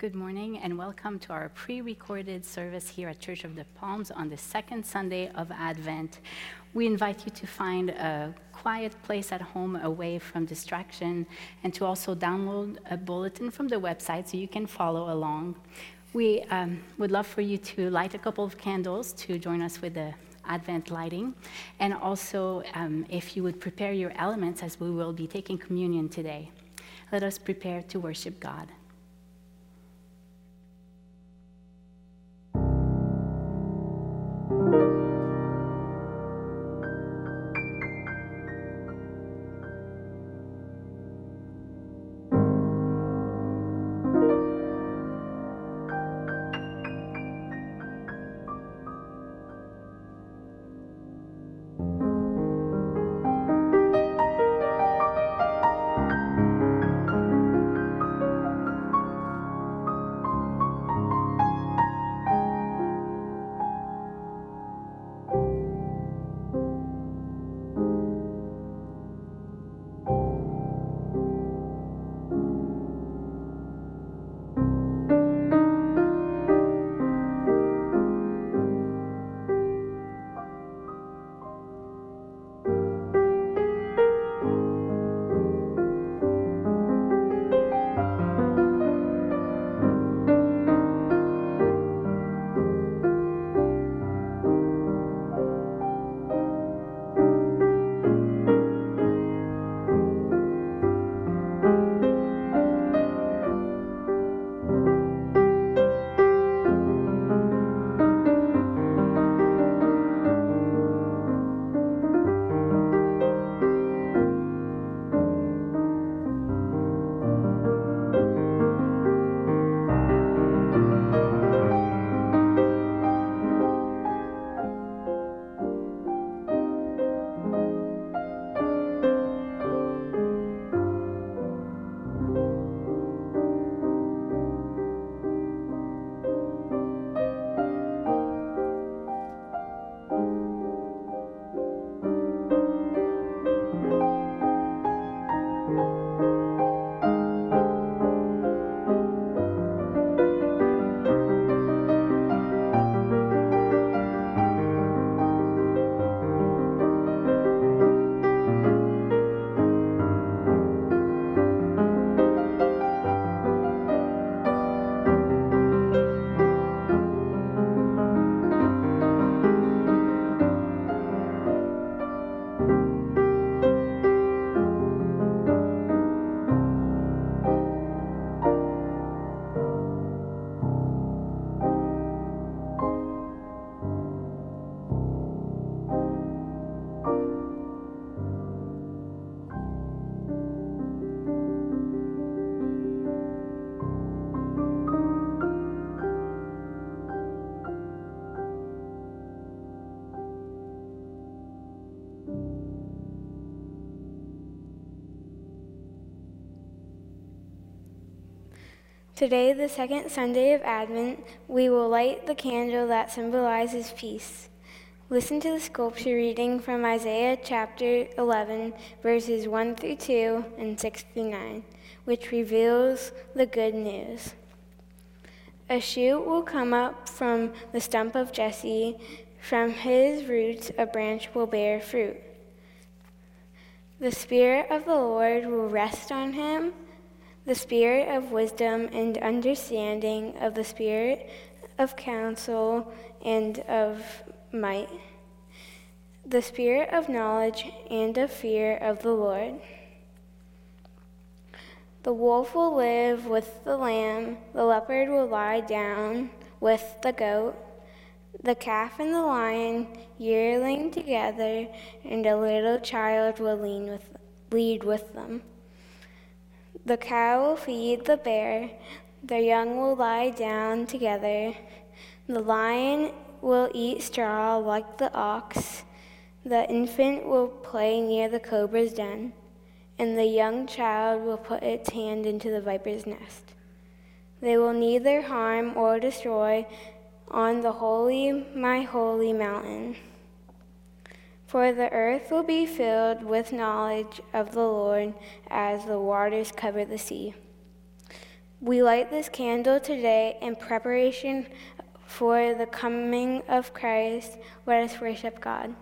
Good morning and welcome to our pre recorded service here at Church of the Palms on the second Sunday of Advent. We invite you to find a quiet place at home away from distraction and to also download a bulletin from the website so you can follow along. We um, would love for you to light a couple of candles to join us with the Advent lighting. And also, um, if you would prepare your elements as we will be taking communion today. Let us prepare to worship God. Today, the second Sunday of Advent, we will light the candle that symbolizes peace. Listen to the scripture reading from Isaiah chapter 11, verses 1 through 2 and 6 through 9, which reveals the good news. A shoot will come up from the stump of Jesse, from his roots a branch will bear fruit. The Spirit of the Lord will rest on him the spirit of wisdom and understanding, of the spirit of counsel and of might, the spirit of knowledge and of fear of the Lord. The wolf will live with the lamb, the leopard will lie down with the goat, the calf and the lion yearling together, and a little child will with, lead with them. The cow will feed the bear, their young will lie down together. The lion will eat straw like the ox, the infant will play near the cobra's den, and the young child will put its hand into the viper's nest. They will neither harm or destroy on the holy, my holy mountain. For the earth will be filled with knowledge of the Lord as the waters cover the sea. We light this candle today in preparation for the coming of Christ. Let us worship God.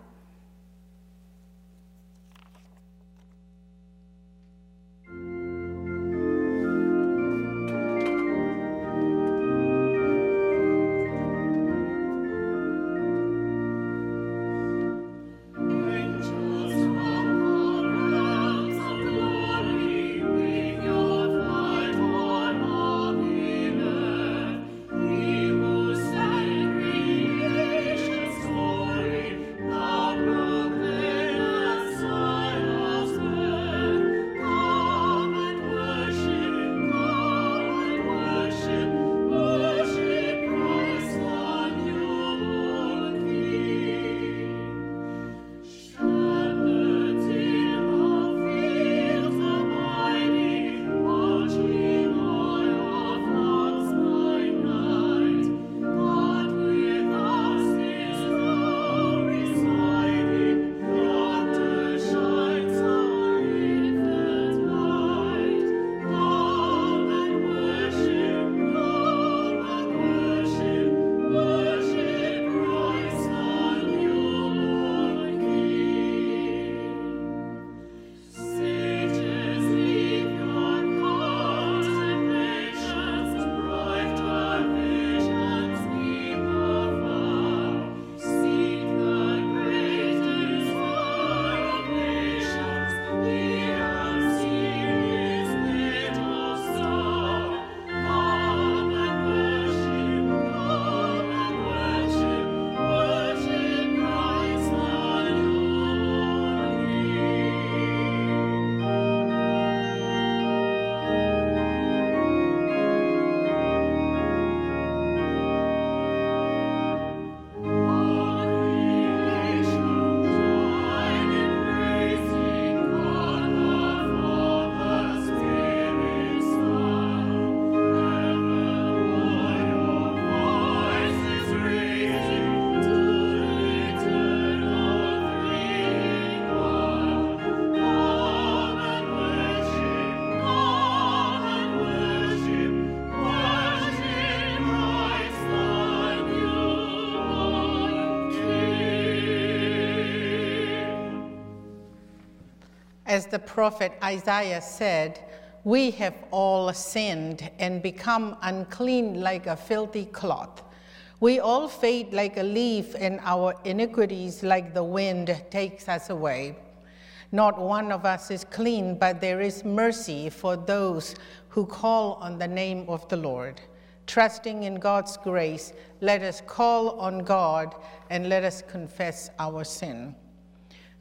As the prophet Isaiah said, we have all sinned and become unclean like a filthy cloth. We all fade like a leaf, and our iniquities, like the wind, takes us away. Not one of us is clean, but there is mercy for those who call on the name of the Lord. Trusting in God's grace, let us call on God and let us confess our sin.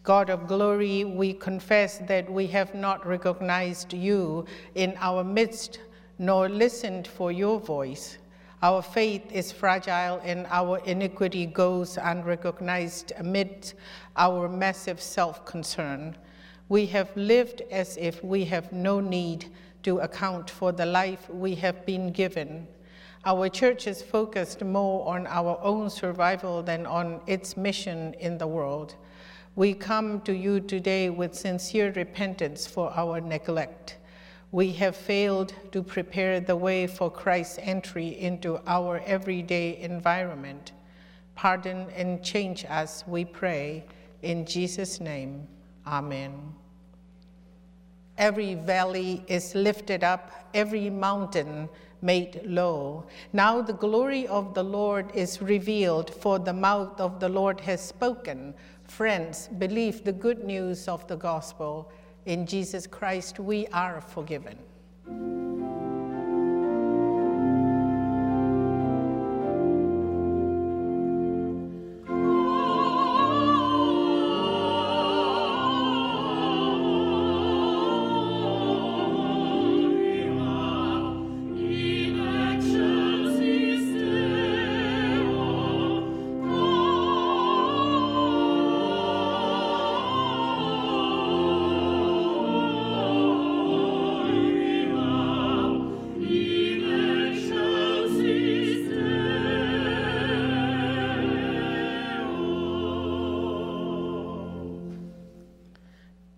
God of glory, we confess that we have not recognized you in our midst nor listened for your voice. Our faith is fragile and our iniquity goes unrecognized amid our massive self concern. We have lived as if we have no need to account for the life we have been given. Our church is focused more on our own survival than on its mission in the world. We come to you today with sincere repentance for our neglect. We have failed to prepare the way for Christ's entry into our everyday environment. Pardon and change us, we pray. In Jesus' name, amen. Every valley is lifted up, every mountain made low. Now the glory of the Lord is revealed, for the mouth of the Lord has spoken. Friends, believe the good news of the gospel. In Jesus Christ, we are forgiven.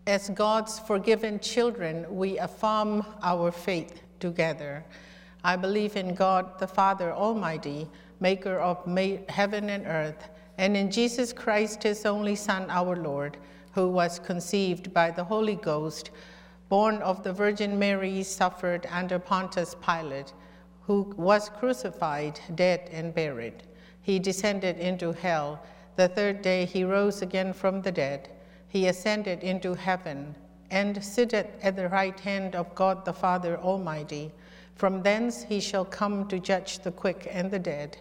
As God's forgiven children, we affirm our faith together. I believe in God, the Father Almighty, maker of heaven and earth, and in Jesus Christ, his only Son, our Lord, who was conceived by the Holy Ghost, born of the Virgin Mary, suffered under Pontius Pilate, who was crucified, dead, and buried. He descended into hell. The third day he rose again from the dead. He ascended into heaven and sitteth at the right hand of God the Father Almighty. From thence he shall come to judge the quick and the dead.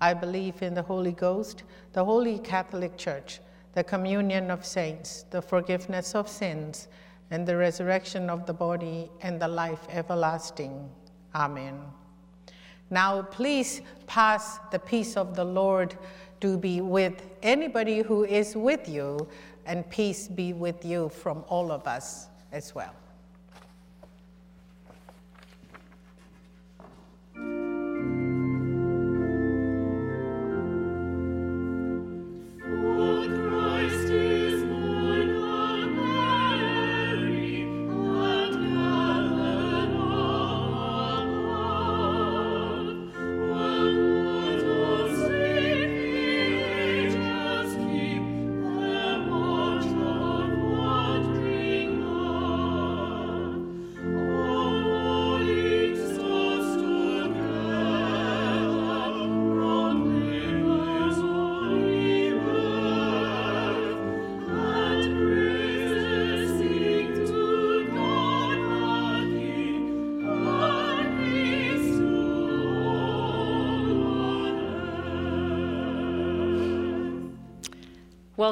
I believe in the Holy Ghost, the holy Catholic Church, the communion of saints, the forgiveness of sins, and the resurrection of the body and the life everlasting. Amen. Now, please pass the peace of the Lord to be with anybody who is with you, and peace be with you from all of us as well.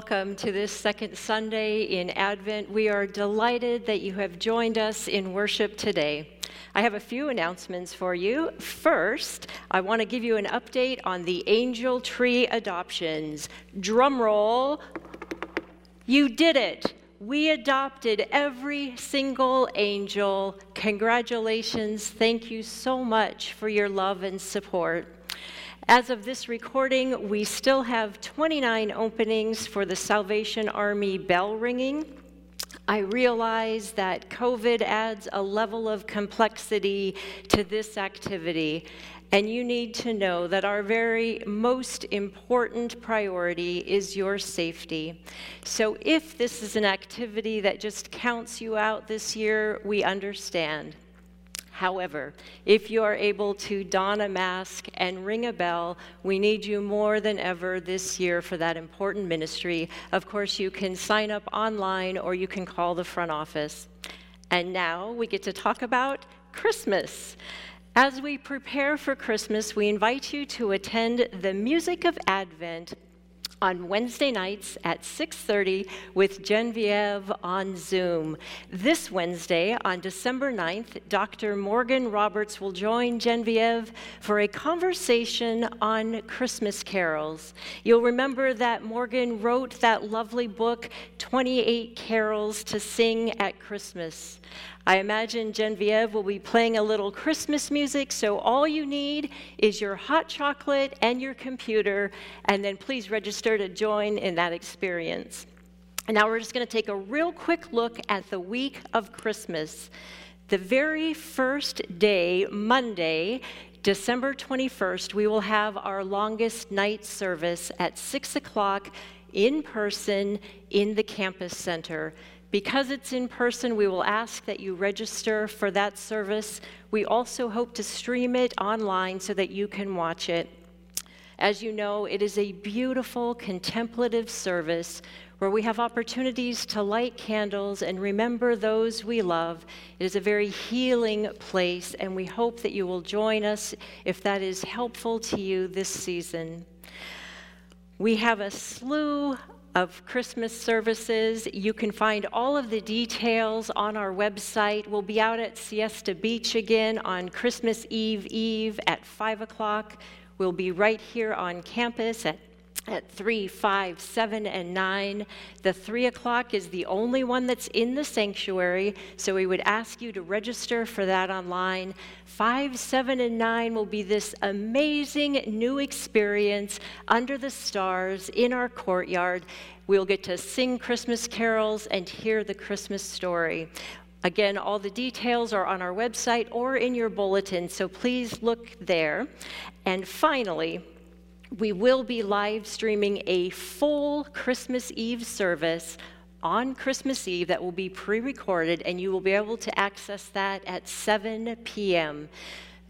Welcome to this second Sunday in Advent. We are delighted that you have joined us in worship today. I have a few announcements for you. First, I want to give you an update on the angel tree adoptions. Drum roll. You did it. We adopted every single angel. Congratulations. Thank you so much for your love and support. As of this recording, we still have 29 openings for the Salvation Army bell ringing. I realize that COVID adds a level of complexity to this activity, and you need to know that our very most important priority is your safety. So if this is an activity that just counts you out this year, we understand. However, if you are able to don a mask and ring a bell, we need you more than ever this year for that important ministry. Of course, you can sign up online or you can call the front office. And now we get to talk about Christmas. As we prepare for Christmas, we invite you to attend the Music of Advent on Wednesday nights at 6:30 with Genevieve on Zoom. This Wednesday on December 9th, Dr. Morgan Roberts will join Genevieve for a conversation on Christmas carols. You'll remember that Morgan wrote that lovely book 28 Carols to Sing at Christmas. I imagine Genevieve will be playing a little Christmas music, so all you need is your hot chocolate and your computer, and then please register to join in that experience. And now we're just going to take a real quick look at the week of Christmas. The very first day, Monday, December 21st, we will have our longest night service at 6 o'clock in person in the campus center. Because it's in person, we will ask that you register for that service. We also hope to stream it online so that you can watch it. As you know, it is a beautiful contemplative service where we have opportunities to light candles and remember those we love. It is a very healing place, and we hope that you will join us if that is helpful to you this season. We have a slew of Christmas services. You can find all of the details on our website. We'll be out at Siesta Beach again on Christmas Eve Eve at 5 o'clock. We'll be right here on campus at at 3, 5, 7, and 9. The 3 o'clock is the only one that's in the sanctuary, so we would ask you to register for that online. 5, 7, and 9 will be this amazing new experience under the stars in our courtyard. We'll get to sing Christmas carols and hear the Christmas story. Again, all the details are on our website or in your bulletin, so please look there. And finally, we will be live streaming a full Christmas Eve service on Christmas Eve that will be pre recorded, and you will be able to access that at 7 p.m.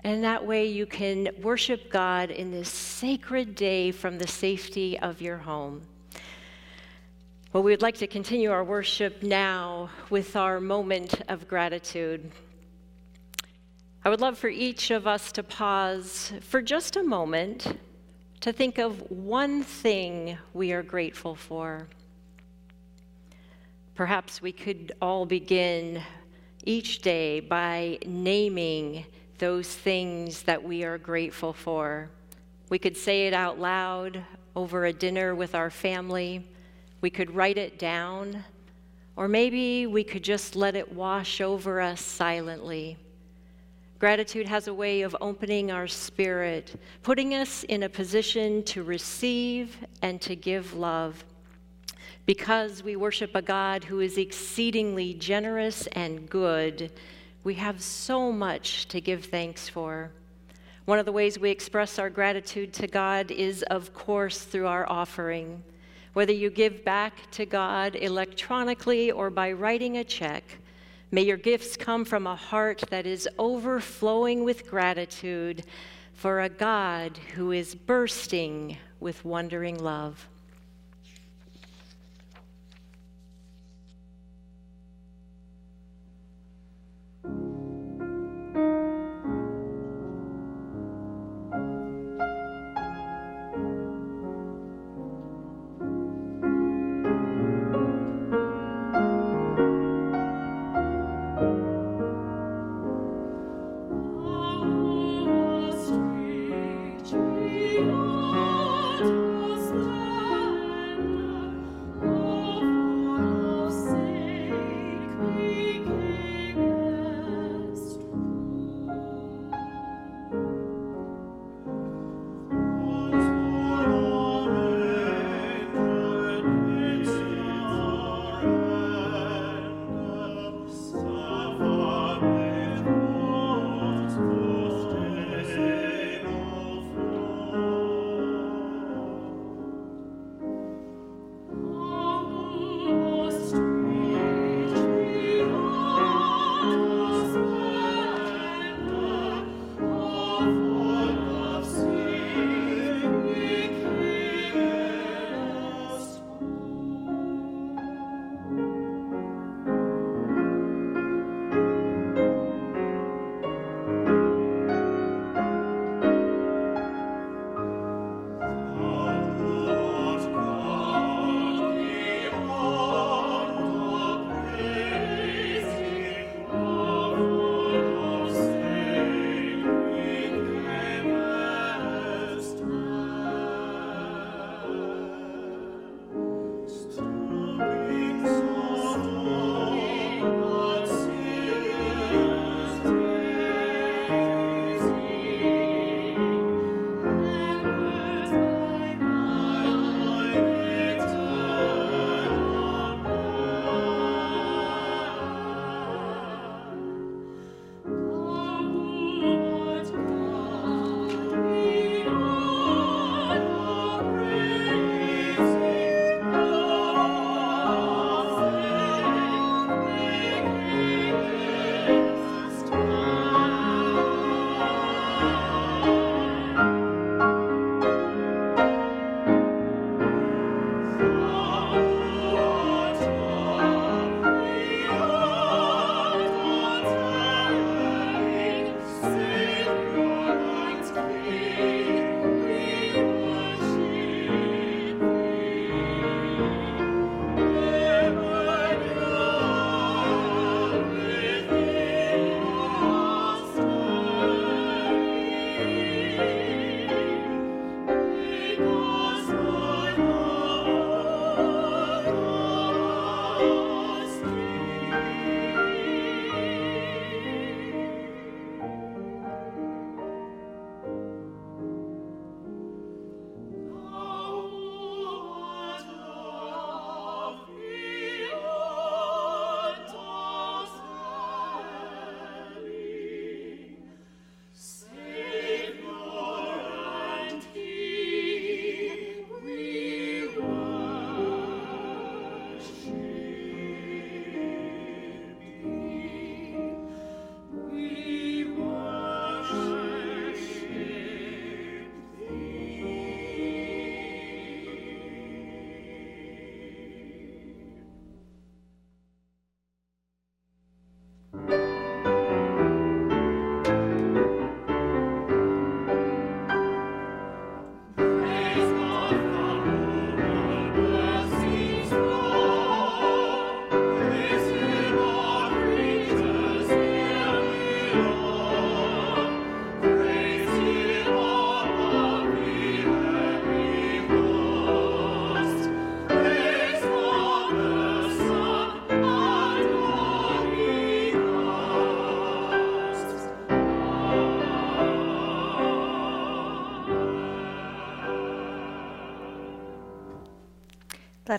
And that way you can worship God in this sacred day from the safety of your home. Well, we would like to continue our worship now with our moment of gratitude. I would love for each of us to pause for just a moment to think of one thing we are grateful for. Perhaps we could all begin each day by naming those things that we are grateful for. We could say it out loud over a dinner with our family. We could write it down. Or maybe we could just let it wash over us silently. Gratitude has a way of opening our spirit, putting us in a position to receive and to give love. Because we worship a God who is exceedingly generous and good, we have so much to give thanks for. One of the ways we express our gratitude to God is, of course, through our offering. Whether you give back to God electronically or by writing a check, may your gifts come from a heart that is overflowing with gratitude for a God who is bursting with wondering love.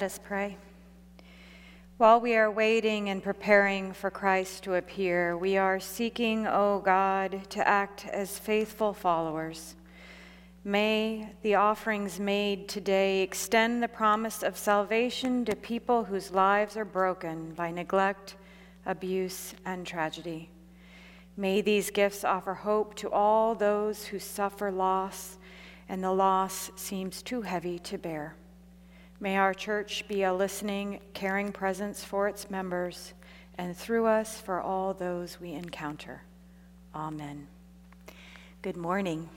Let us pray. While we are waiting and preparing for Christ to appear, we are seeking, O oh God, to act as faithful followers. May the offerings made today extend the promise of salvation to people whose lives are broken by neglect, abuse, and tragedy. May these gifts offer hope to all those who suffer loss and the loss seems too heavy to bear. May our church be a listening, caring presence for its members and through us for all those we encounter. Amen. Good morning.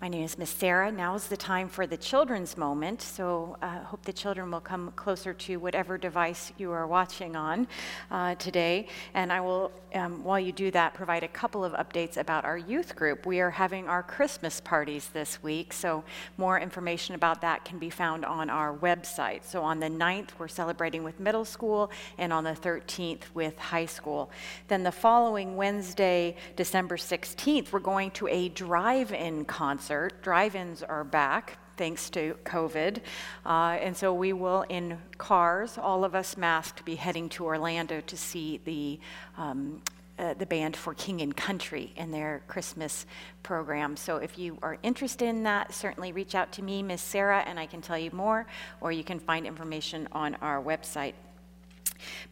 My name is Miss Sarah. Now is the time for the children's moment. So I uh, hope the children will come closer to whatever device you are watching on uh, today. And I will, um, while you do that, provide a couple of updates about our youth group. We are having our Christmas parties this week. So more information about that can be found on our website. So on the 9th, we're celebrating with middle school, and on the 13th with high school. Then the following Wednesday, December 16th, we're going to a drive in concert concert. Drive ins are back thanks to COVID. Uh, and so we will, in cars, all of us masked, be heading to Orlando to see the. Um, uh, the band for King and Country in their Christmas program. So if you are interested in that, certainly reach out to me, Miss Sarah, and I can tell you more, or you can find information on our website.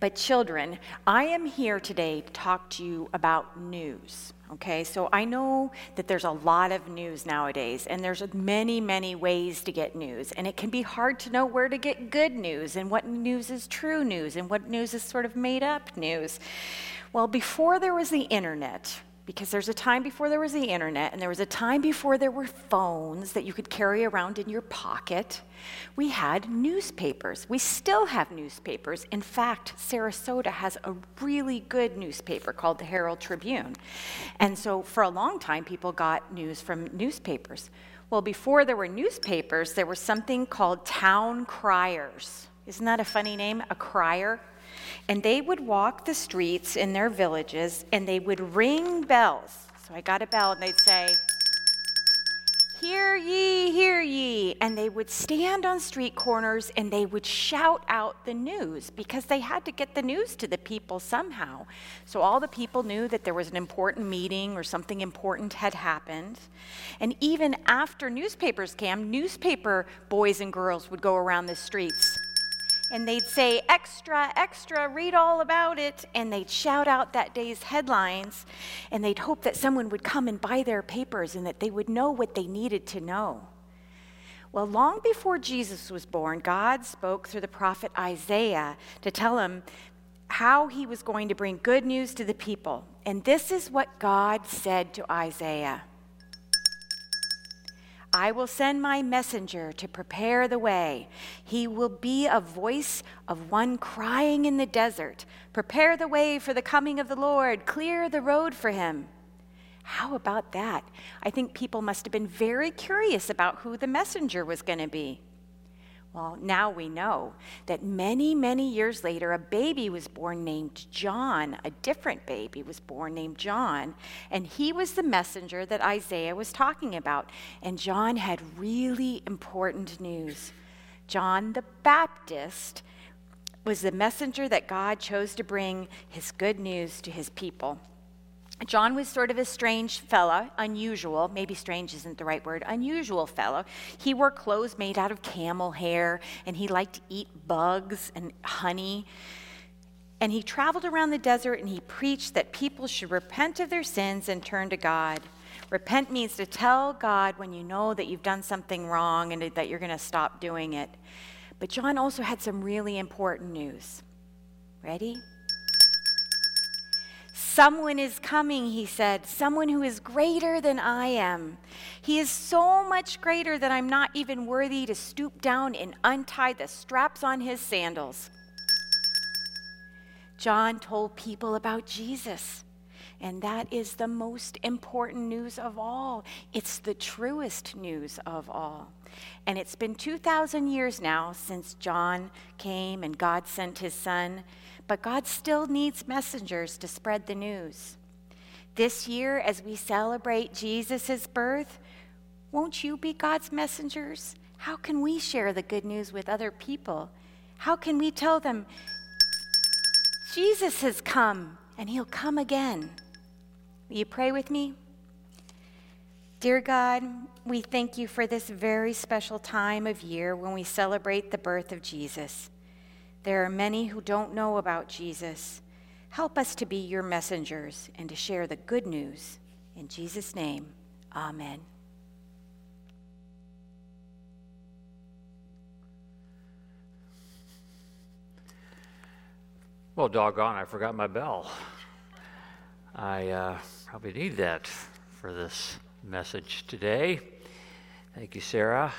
But, children, I am here today to talk to you about news. Okay, so I know that there's a lot of news nowadays, and there's many, many ways to get news, and it can be hard to know where to get good news and what news is true news and what news is sort of made up news. Well, before there was the internet, because there's a time before there was the internet, and there was a time before there were phones that you could carry around in your pocket. We had newspapers. We still have newspapers. In fact, Sarasota has a really good newspaper called the Herald Tribune. And so for a long time, people got news from newspapers. Well, before there were newspapers, there was something called town criers. Isn't that a funny name? A crier? And they would walk the streets in their villages and they would ring bells. So I got a bell and they'd say, Hear ye, hear ye. And they would stand on street corners and they would shout out the news because they had to get the news to the people somehow. So all the people knew that there was an important meeting or something important had happened. And even after newspapers came, newspaper boys and girls would go around the streets and they'd say, Extra, extra, read all about it. And they'd shout out that day's headlines, and they'd hope that someone would come and buy their papers and that they would know what they needed to know. Well, long before Jesus was born, God spoke through the prophet Isaiah to tell him how he was going to bring good news to the people. And this is what God said to Isaiah. I will send my messenger to prepare the way. He will be a voice of one crying in the desert Prepare the way for the coming of the Lord, clear the road for him. How about that? I think people must have been very curious about who the messenger was going to be. Well, now we know that many, many years later, a baby was born named John. A different baby was born named John. And he was the messenger that Isaiah was talking about. And John had really important news. John the Baptist was the messenger that God chose to bring his good news to his people. John was sort of a strange fella, unusual, maybe strange isn't the right word, unusual fellow. He wore clothes made out of camel hair, and he liked to eat bugs and honey. And he traveled around the desert and he preached that people should repent of their sins and turn to God. Repent means to tell God when you know that you've done something wrong and that you're going to stop doing it. But John also had some really important news. Ready? Someone is coming, he said, someone who is greater than I am. He is so much greater that I'm not even worthy to stoop down and untie the straps on his sandals. John told people about Jesus. And that is the most important news of all. It's the truest news of all. And it's been 2,000 years now since John came and God sent his son but God still needs messengers to spread the news. This year, as we celebrate Jesus' birth, won't you be God's messengers? How can we share the good news with other people? How can we tell them, Jesus has come and he'll come again? Will you pray with me? Dear God, we thank you for this very special time of year when we celebrate the birth of Jesus. There are many who don't know about Jesus. Help us to be your messengers and to share the good news. In Jesus' name, amen. Well, doggone, I forgot my bell. I uh, probably need that for this message today. Thank you, Sarah.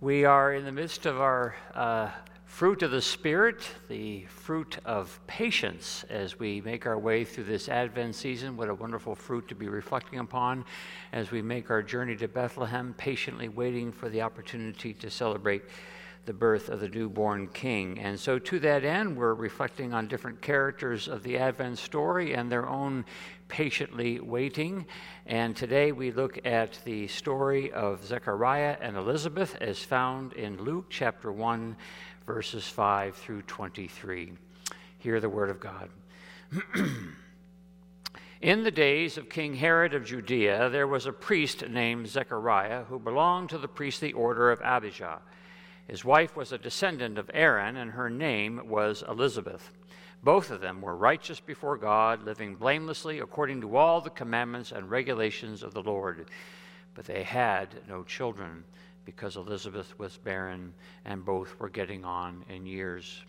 We are in the midst of our uh, fruit of the Spirit, the fruit of patience as we make our way through this Advent season. What a wonderful fruit to be reflecting upon as we make our journey to Bethlehem, patiently waiting for the opportunity to celebrate the birth of the newborn king. And so, to that end, we're reflecting on different characters of the Advent story and their own patiently waiting. And today we look at the story of Zechariah and Elizabeth as found in Luke chapter 1, verses 5 through 23. Hear the word of God. In the days of King Herod of Judea, there was a priest named Zechariah who belonged to the priestly order of Abijah. His wife was a descendant of Aaron, and her name was Elizabeth. Both of them were righteous before God, living blamelessly according to all the commandments and regulations of the Lord. But they had no children because Elizabeth was barren, and both were getting on in years.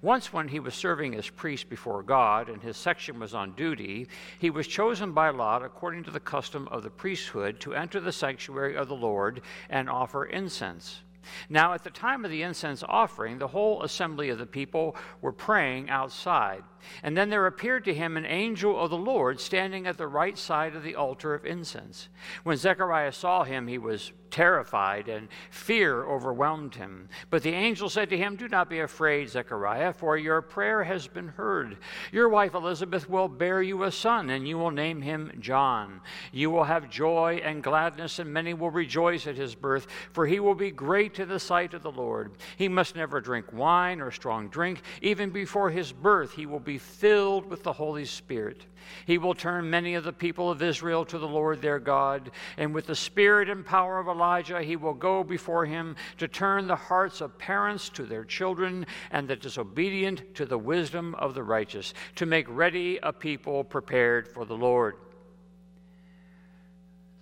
Once, when he was serving as priest before God and his section was on duty, he was chosen by lot, according to the custom of the priesthood, to enter the sanctuary of the Lord and offer incense. Now, at the time of the incense offering, the whole assembly of the people were praying outside. And then there appeared to him an angel of the Lord standing at the right side of the altar of incense. When Zechariah saw him, he was terrified, and fear overwhelmed him. But the angel said to him, Do not be afraid, Zechariah, for your prayer has been heard. Your wife Elizabeth will bear you a son, and you will name him John. You will have joy and gladness, and many will rejoice at his birth, for he will be great in the sight of the Lord. He must never drink wine or strong drink. Even before his birth, he will be filled with the Holy Spirit. He will turn many of the people of Israel to the Lord their God, and with the spirit and power of Elijah, he will go before him to turn the hearts of parents to their children, and the disobedient to the wisdom of the righteous, to make ready a people prepared for the Lord.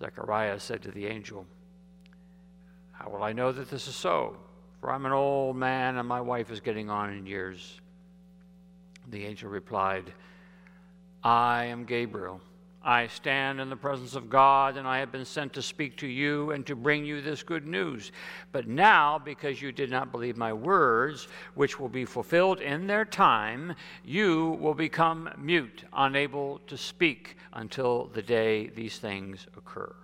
Zechariah said to the angel, How will I know that this is so? For I'm an old man, and my wife is getting on in years. The angel replied, I am Gabriel. I stand in the presence of God, and I have been sent to speak to you and to bring you this good news. But now, because you did not believe my words, which will be fulfilled in their time, you will become mute, unable to speak until the day these things occur.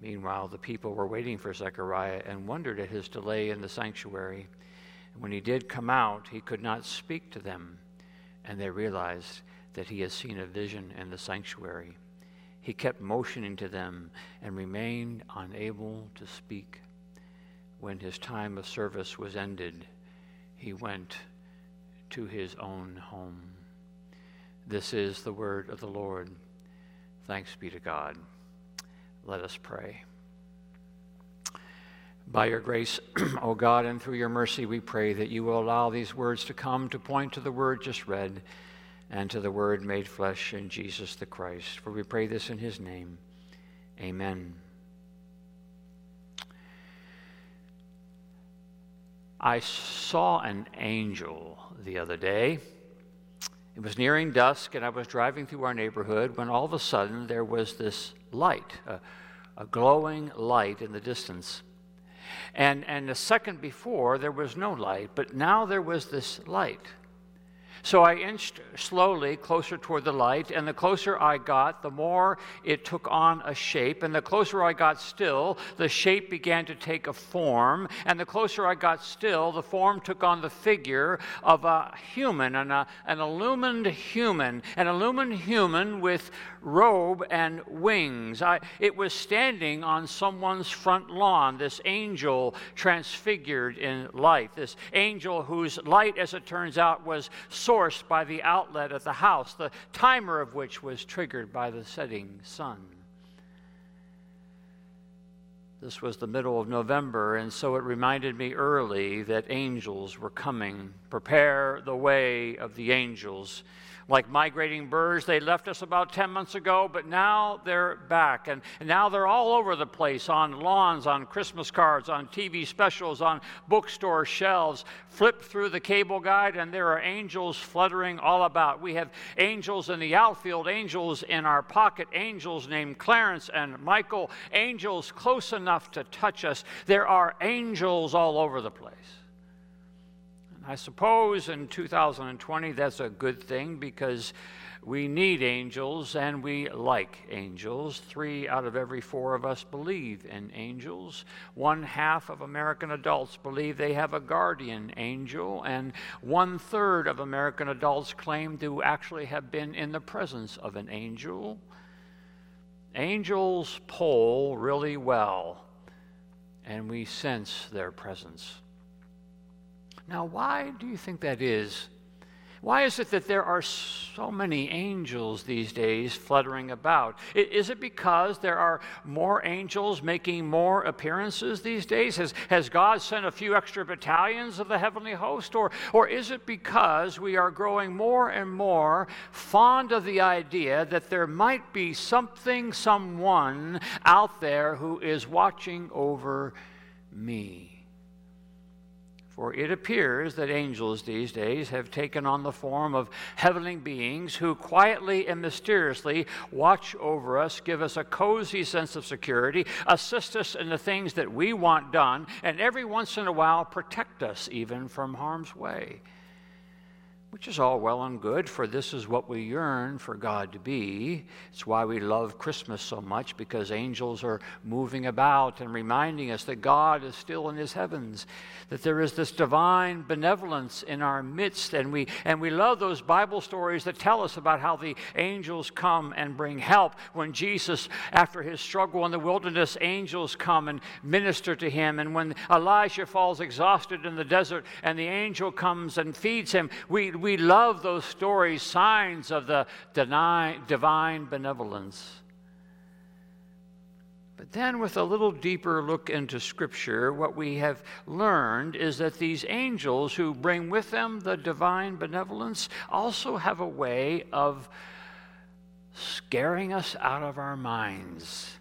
Meanwhile, the people were waiting for Zechariah and wondered at his delay in the sanctuary. When he did come out, he could not speak to them and they realized that he had seen a vision in the sanctuary. He kept motioning to them and remained unable to speak. When his time of service was ended, he went to his own home. This is the word of the Lord. Thanks be to God. Let us pray. By your grace, O God, and through your mercy, we pray that you will allow these words to come to point to the word just read and to the word made flesh in Jesus the Christ. For we pray this in his name. Amen. I saw an angel the other day. It was nearing dusk, and I was driving through our neighborhood when all of a sudden there was this light, a, a glowing light in the distance. And, and the second before, there was no light, but now there was this light. So I inched slowly closer toward the light, and the closer I got, the more it took on a shape. And the closer I got still, the shape began to take a form. And the closer I got still, the form took on the figure of a human, an, a, an illumined human, an illumined human with robe and wings. I, it was standing on someone's front lawn, this angel transfigured in light, this angel whose light, as it turns out, was by the outlet at the house, the timer of which was triggered by the setting sun. This was the middle of November, and so it reminded me early that angels were coming. Prepare the way of the angels like migrating birds. They left us about 10 months ago, but now they're back. And, now they're all over the place on lawns, on Christmas cards, on TV specials, on bookstore shelves. Flip through the cable guide, and there are angels fluttering all about. We have angels in the outfield, angels in our pocket, angels named Clarence and Michael, angels close enough to touch us. There are angels all over the place. I suppose in 2020 that's a good thing because we need angels and we like angels. Three out of every four of us believe in angels. One half of American adults believe they have a guardian angel, and one third of American adults claim to actually have been in the presence of an angel. Angels poll really well, and we sense their presence. Now, why do you think that is? Why is it that there are so many angels these days fluttering about? Is it because there are more angels making more appearances these days? Has, has God sent a few extra battalions of the heavenly host? Or, or is it because we are growing more and more fond of the idea that there might be something, someone out there who is watching over me? For it appears that angels these days have taken on the form of heavenly beings who quietly and mysteriously watch over us, give us a cozy sense of security, assist us in the things that we want done, and every once in a while protect us even from harm's way which is all well and good, for this is what we yearn for God to be. It's why we love Christmas so much, because angels are moving about and reminding us that God is still in his heavens, that there is this divine benevolence in our midst. And we, and we love those Bible stories that tell us about how the angels come and bring help. When Jesus, after his struggle in the wilderness, angels come and minister to him. And when Elijah falls exhausted in the desert and the angel comes and feeds him, we we love those stories, signs of the divine benevolence. But then, with a little deeper look into Scripture, what we have learned is that these angels who bring with them the divine benevolence also have a way of scaring us out of our minds.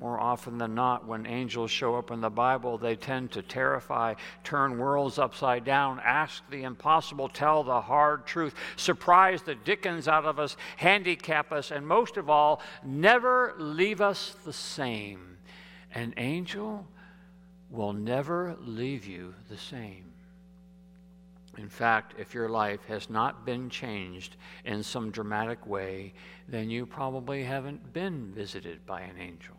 More often than not, when angels show up in the Bible, they tend to terrify, turn worlds upside down, ask the impossible, tell the hard truth, surprise the dickens out of us, handicap us, and most of all, never leave us the same. An angel will never leave you the same. In fact, if your life has not been changed in some dramatic way, then you probably haven't been visited by an angel.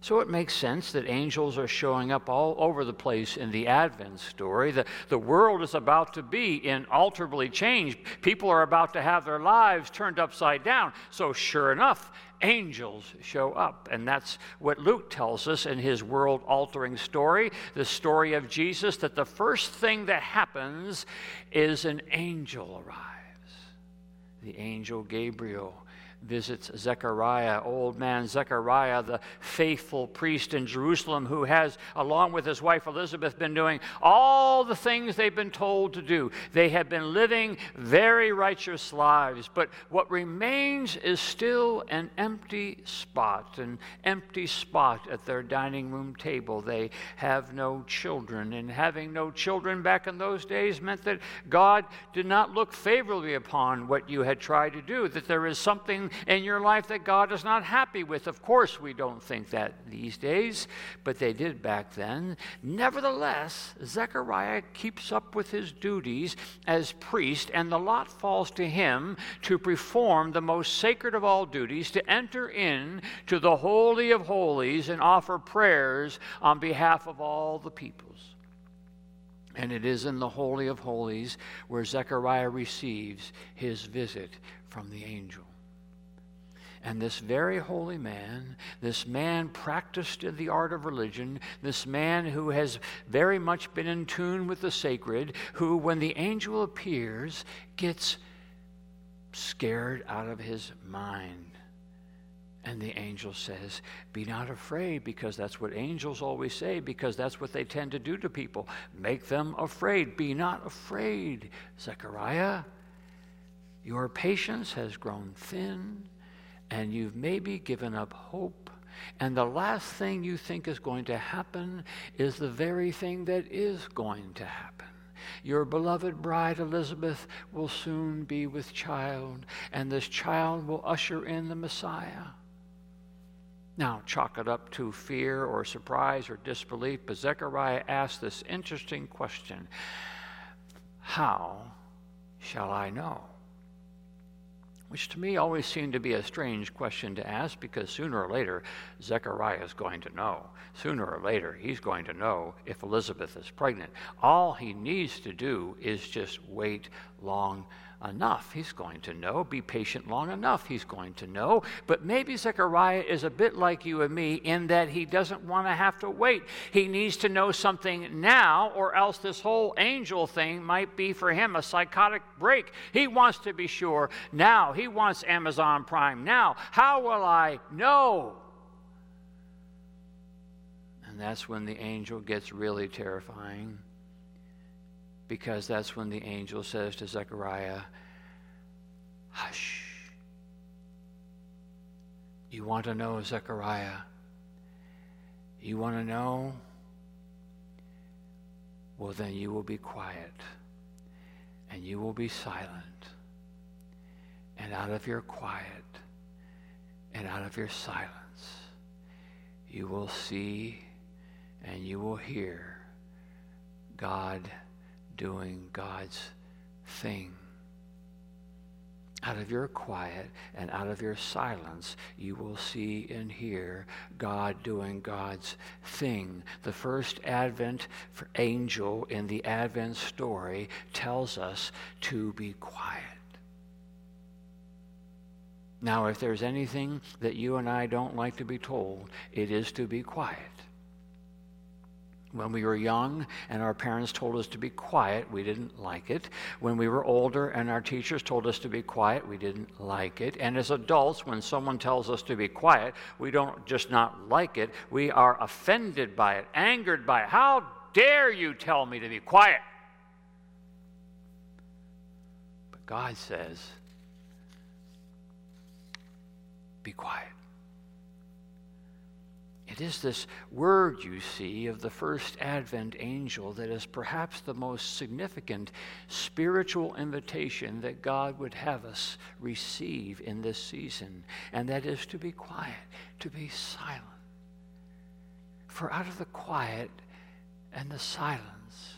So it makes sense that angels are showing up all over the place in the Advent story. The, the world is about to be inalterably changed. People are about to have their lives turned upside down. So, sure enough, angels show up. And that's what Luke tells us in his world altering story, the story of Jesus, that the first thing that happens is an angel arrives. The angel Gabriel visits Zechariah, old man Zechariah, the faithful priest in Jerusalem, who has, along with his wife Elizabeth, been doing all the things they've been told to do. They have been living very righteous lives, but what remains is still an empty spot, an empty spot at their dining room table. They have no children, and having no children back in those days meant that God did not look favorably upon what you had tried to do, that there is something in your life that God is not happy with. Of course, we don't think that these days, but they did back then. Nevertheless, Zechariah keeps up with his duties as priest, and the lot falls to him to perform the most sacred of all duties to enter in to the Holy of Holies and offer prayers on behalf of all the peoples. And it is in the Holy of Holies where Zechariah receives his visit from the angel. And this very holy man, this man practiced in the art of religion, this man who has very much been in tune with the sacred, who, when the angel appears, gets scared out of his mind. And the angel says, Be not afraid, because that's what angels always say, because that's what they tend to do to people. Make them afraid. Be not afraid, Zechariah. Your patience has grown thin, and you've maybe given up hope. And the last thing you think is going to happen is the very thing that is going to happen. Your beloved bride Elizabeth will soon be with child, and this child will usher in the Messiah. Now, chalk it up to fear or surprise or disbelief, but Zechariah asked this interesting question How shall I know? Which to me always seemed to be a strange question to ask because sooner or later, Zechariah is going to know. Sooner or later, he's going to know if Elizabeth is pregnant. All he needs to do is just wait long enough. He's going to know. Be patient long enough. He's going to know. But maybe Zechariah is a bit like you and me in that he doesn't want to have to wait. He needs to know something now, or else this whole angel thing might be for him a psychotic break. He wants to be sure now. He wants Amazon Prime now. How will I know? And that's when the angel gets really terrifying because that's when the angel says to Zechariah, Hush. You want to know, Zechariah? You want to know? Well, then you will be quiet and you will be silent. And out of your quiet and out of your silence, you will see and you will hear God doing God's thing. Out of your quiet and out of your silence, you will see and hear God doing God's thing. The first Advent angel in the Advent story tells us to be quiet. Now, if there's anything that you and I don't like to be told, it is to be quiet. When we were young and our parents told us to be quiet, we didn't like it. When we were older and our teachers told us to be quiet, we didn't like it. And as adults, when someone tells us to be quiet, we don't just not like it, we are offended by it, angered by it. How dare you tell me to be quiet? But God says, be quiet. It is this word, you see, of the first Advent angel that is perhaps the most significant spiritual invitation that God would have us receive in this season, and that is to be quiet, to be silent. For out of the quiet and the silence,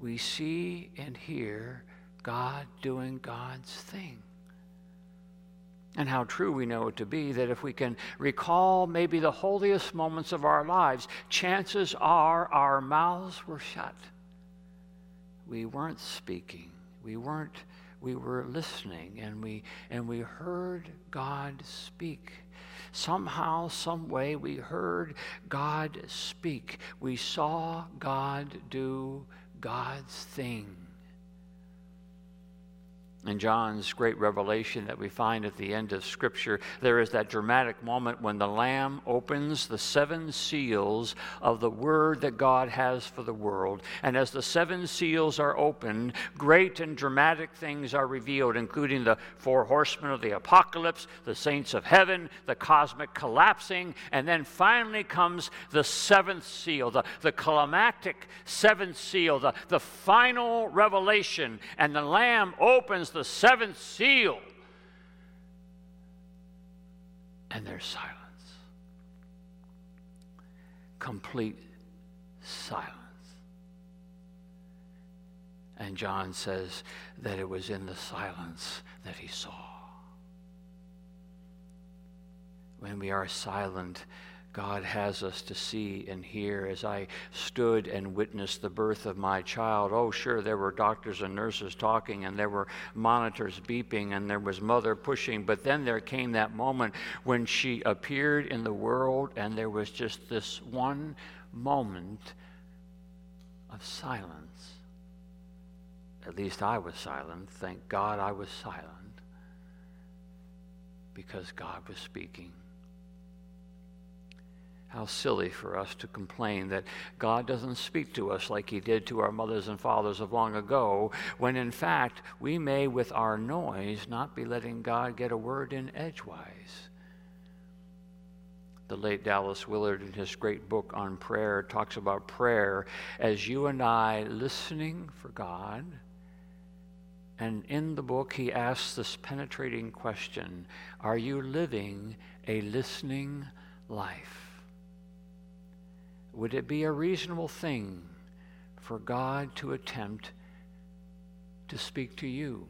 we see and hear God doing God's thing and how true we know it to be that if we can recall maybe the holiest moments of our lives, chances are our mouths were shut. We weren't speaking. We weren't we were listening and we and we heard God speak. Somehow, some way we heard God speak. We saw God do God's thing. In John's great revelation that we find at the end of Scripture, there is that dramatic moment when the Lamb opens the seven seals of the Word that God has for the world. And as the seven seals are opened, great and dramatic things are revealed, including the four horsemen of the apocalypse, the saints of heaven, the cosmic collapsing, and then finally comes the seventh seal, the, the climactic seventh seal, the, the final revelation. And the Lamb opens the seventh seal. and there's silence. Complete silence. And John says that it was in the silence that he saw. When we are silent, God has us to see and hear. As I stood and witnessed the birth of my child, oh, sure, there were doctors and nurses talking, and there were monitors beeping, and there was mother pushing. But then there came that moment when she appeared in the world, and there was just this one moment of silence. At least I was silent. Thank God I was silent because God was speaking. How silly for us to complain that God doesn't speak to us like He did to our mothers and fathers of long ago, when in fact we may, with our noise, not be letting God get a word in edgewise. The late Dallas Willard, in his great book on prayer, talks about prayer as you and I listening for God. And in the book, he asks this penetrating question Are you living a listening life? Would it be a reasonable thing for God to attempt to speak to you?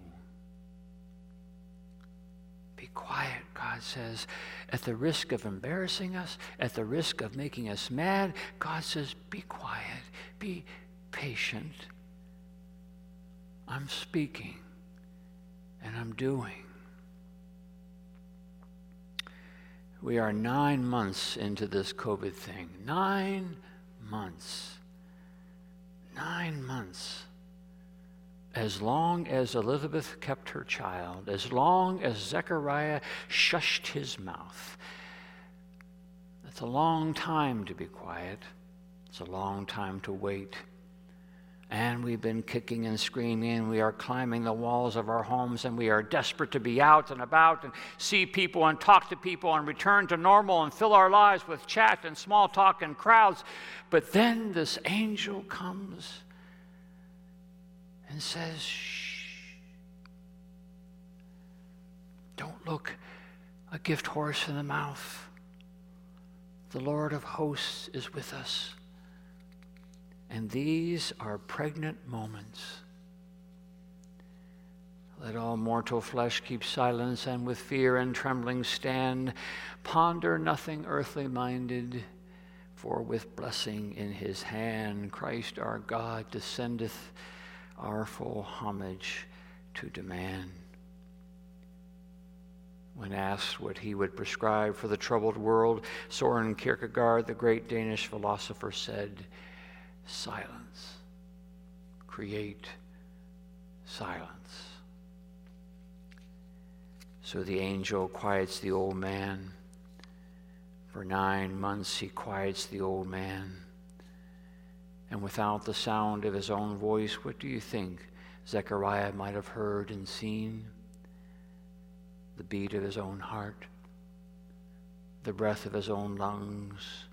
Be quiet, God says. At the risk of embarrassing us, at the risk of making us mad, God says, Be quiet, be patient. I'm speaking and I'm doing. We are nine months into this COVID thing. Nine months. Nine months. As long as Elizabeth kept her child, as long as Zechariah shushed his mouth. That's a long time to be quiet. It's a long time to wait. And we've been kicking and screaming. We are climbing the walls of our homes and we are desperate to be out and about and see people and talk to people and return to normal and fill our lives with chat and small talk and crowds. But then this angel comes and says, Shh. Don't look a gift horse in the mouth. The Lord of hosts is with us. And these are pregnant moments. Let all mortal flesh keep silence and with fear and trembling stand. Ponder nothing earthly minded, for with blessing in his hand, Christ our God descendeth our full homage to demand. When asked what he would prescribe for the troubled world, Soren Kierkegaard, the great Danish philosopher, said, silence. Create silence. So the angel quiets the old man. For nine months he quiets the old man. And without the sound of his own voice, what do you think Zechariah might have heard and seen? The beat of his own heart, the breath of his own lungs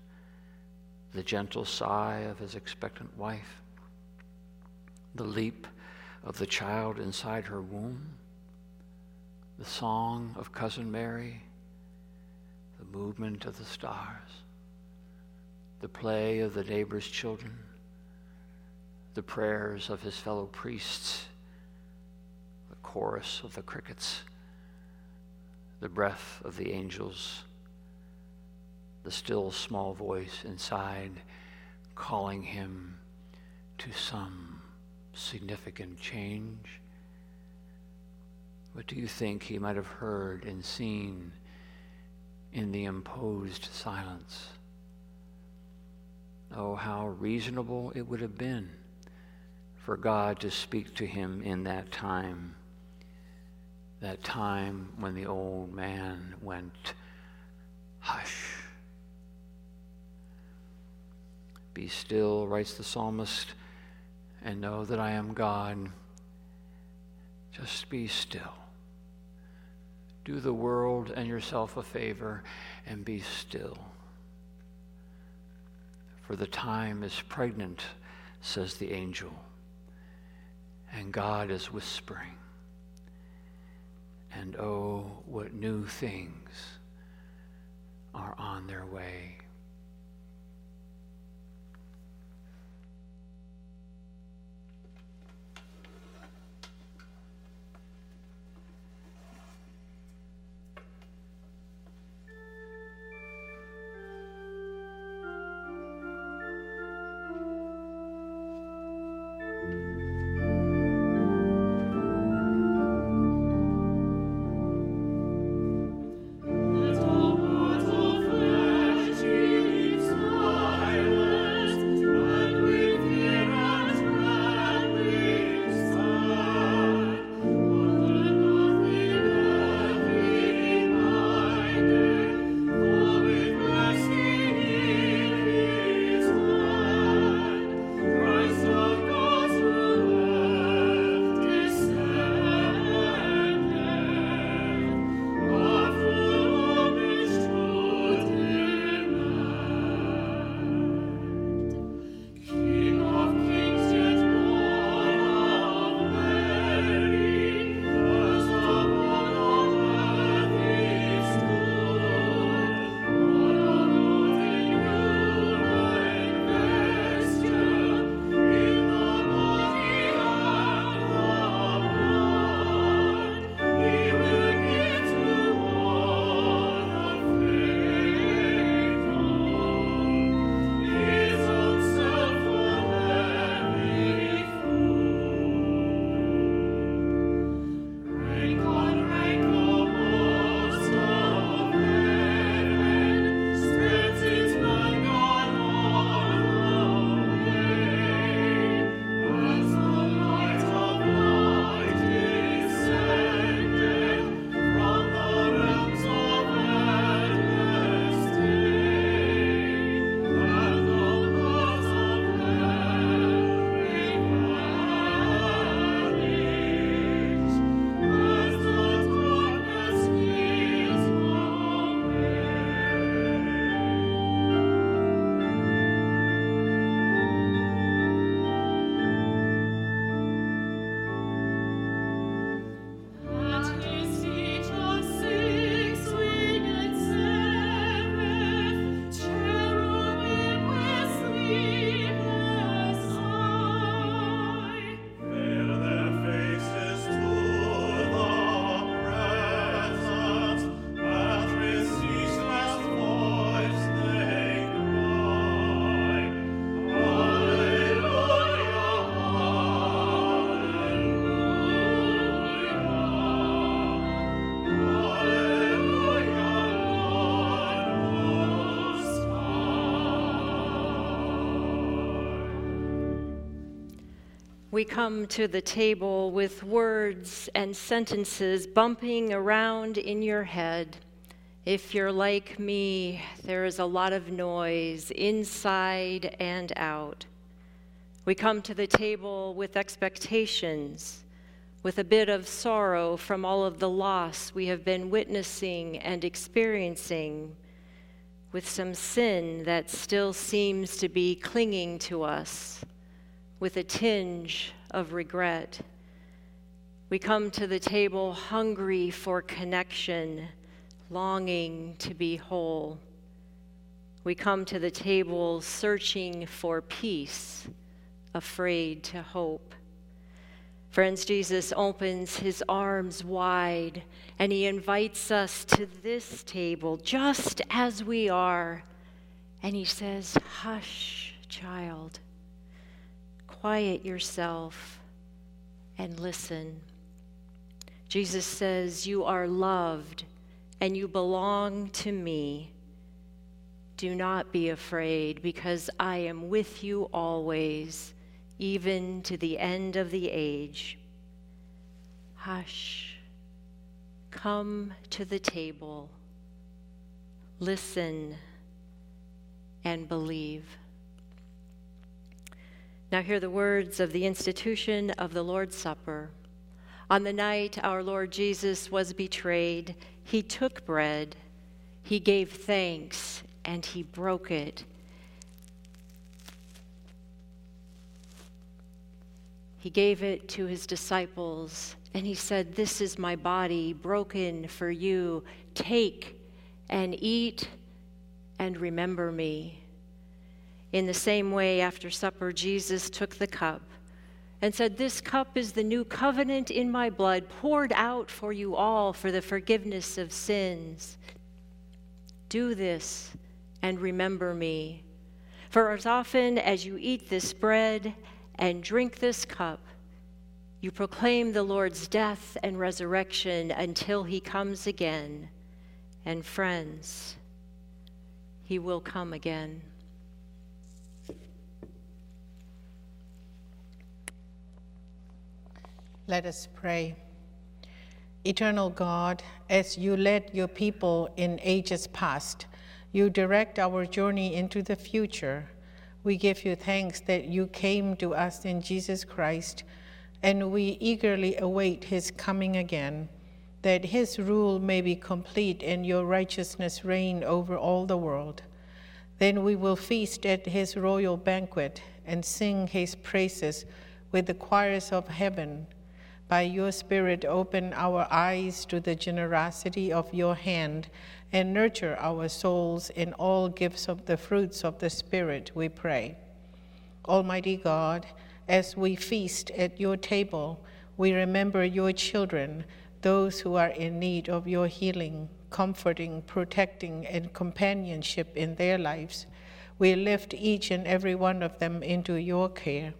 the gentle sigh of his expectant wife, the leap of the child inside her womb, the song of Cousin Mary, the movement of the stars, the play of the neighbor's children, the prayers of his fellow priests, the chorus of the crickets, the breath of the angels the still small voice inside calling him to some significant change? What do you think he might have heard and seen in the imposed silence? Oh, how reasonable it would have been for God to speak to him in that time, that time when the old man went, Hush. Be still, writes the psalmist, and know that I am God. Just be still. Do the world and yourself a favor and be still. For the time is pregnant, says the angel, and God is whispering. And oh, what new things are on their way. We come to the table with words and sentences bumping around in your head. If you're like me, there is a lot of noise inside and out. We come to the table with expectations, with a bit of sorrow from all of the loss we have been witnessing and experiencing, with some sin that still seems to be clinging to us with a tinge of regret. We come to the table hungry for connection, longing to be whole. We come to the table searching for peace, afraid to hope. Friends, Jesus opens his arms wide and he invites us to this table just as we are. And he says, Hush, child quiet yourself and listen. Jesus says, You are loved and you belong to me. Do not be afraid, because I am with you always, even to the end of the age. Hush. Come to the table. Listen and believe. Now, hear the words of the institution of the Lord's Supper. On the night our Lord Jesus was betrayed, he took bread, he gave thanks, and he broke it. He gave it to his disciples, and he said, This is my body broken for you. Take and eat and remember me. In the same way, after supper, Jesus took the cup and said, This cup is the new covenant in my blood, poured out for you all for the forgiveness of sins. Do this and remember me. For as often as you eat this bread and drink this cup, you proclaim the Lord's death and resurrection until he comes again. And friends, he will come again. Let us pray. Eternal God, as you led your people in ages past, you direct our journey into the future. We give you thanks that you came to us in Jesus Christ, and we eagerly await his coming again, that his rule may be complete and your righteousness reign over all the world. Then we will feast at his royal banquet and sing his praises with the choirs of heaven by your Spirit, open our eyes to the generosity of your hand and nurture our souls in all gifts of the fruits of the Spirit, we pray. Almighty God, as we feast at your table, we remember your children, those who are in need of your healing, comforting, protecting, and companionship in their lives. We lift each and every one of them into your care.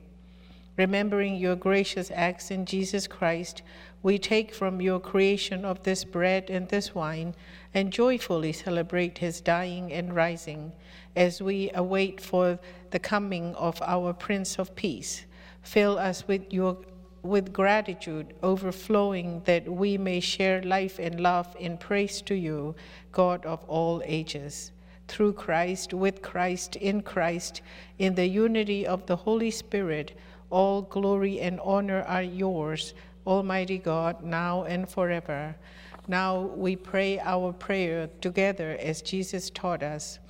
Remembering your gracious acts in Jesus Christ, we take from your creation of this bread and this wine and joyfully celebrate his dying and rising as we await for the coming of our Prince of Peace. Fill us with your with gratitude overflowing that we may share life and love in praise to you, God of all ages. Through Christ, with Christ, in Christ, in the unity of the Holy Spirit, all glory and honor are yours, Almighty God, now and forever. Now we pray our prayer together as Jesus taught us.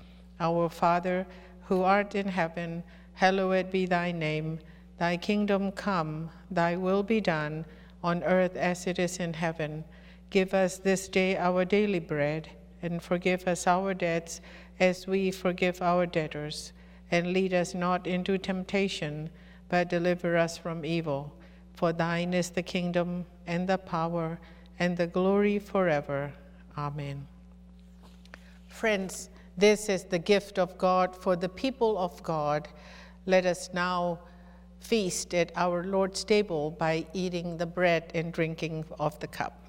Our Father, who art in heaven, hallowed be thy name. Thy kingdom come, thy will be done, on earth as it is in heaven. Give us this day our daily bread, and forgive us our debts as we forgive our debtors. And lead us not into temptation but deliver us from evil. For thine is the kingdom, and the power, and the glory forever. Amen. Friends, this is the gift of God for the people of God. Let us now feast at our Lord's table by eating the bread and drinking of the cup.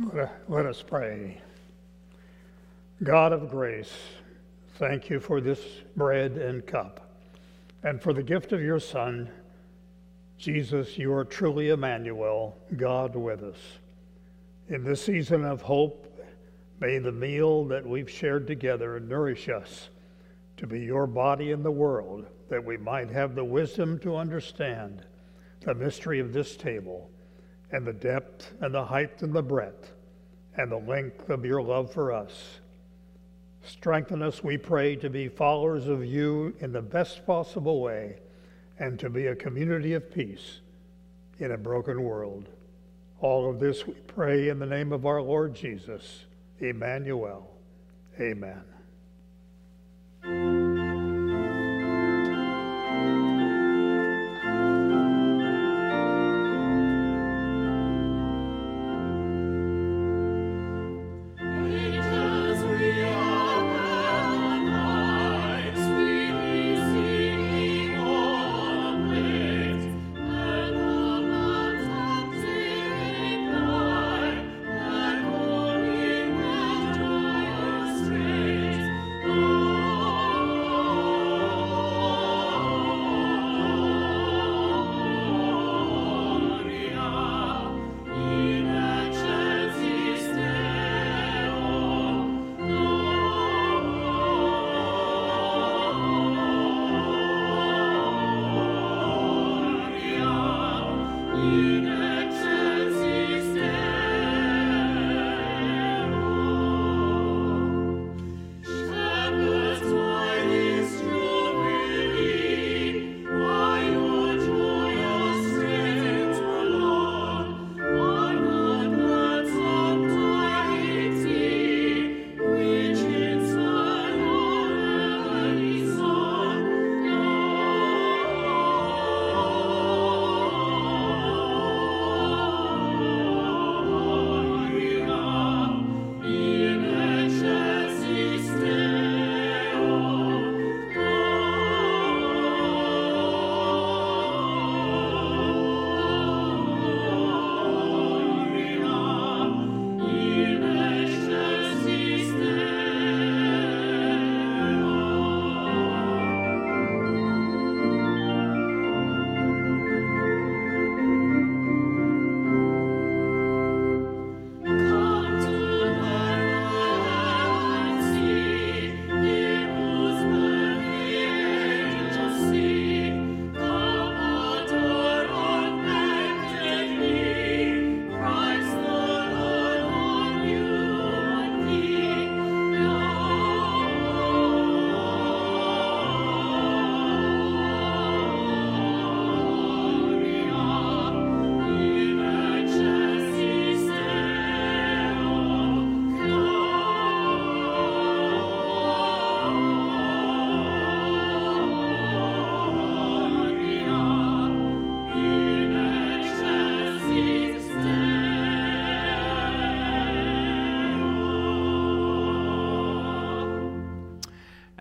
Let us pray. God of grace, thank you for this bread and cup, and for the gift of your Son. Jesus, you are truly Emmanuel, God with us. In this season of hope, may the meal that we've shared together nourish us to be your body in the world, that we might have the wisdom to understand the mystery of this table and the depth and the height and the breadth and the length of your love for us. Strengthen us, we pray, to be followers of you in the best possible way and to be a community of peace in a broken world. All of this we pray in the name of our Lord Jesus, Emmanuel. Amen. in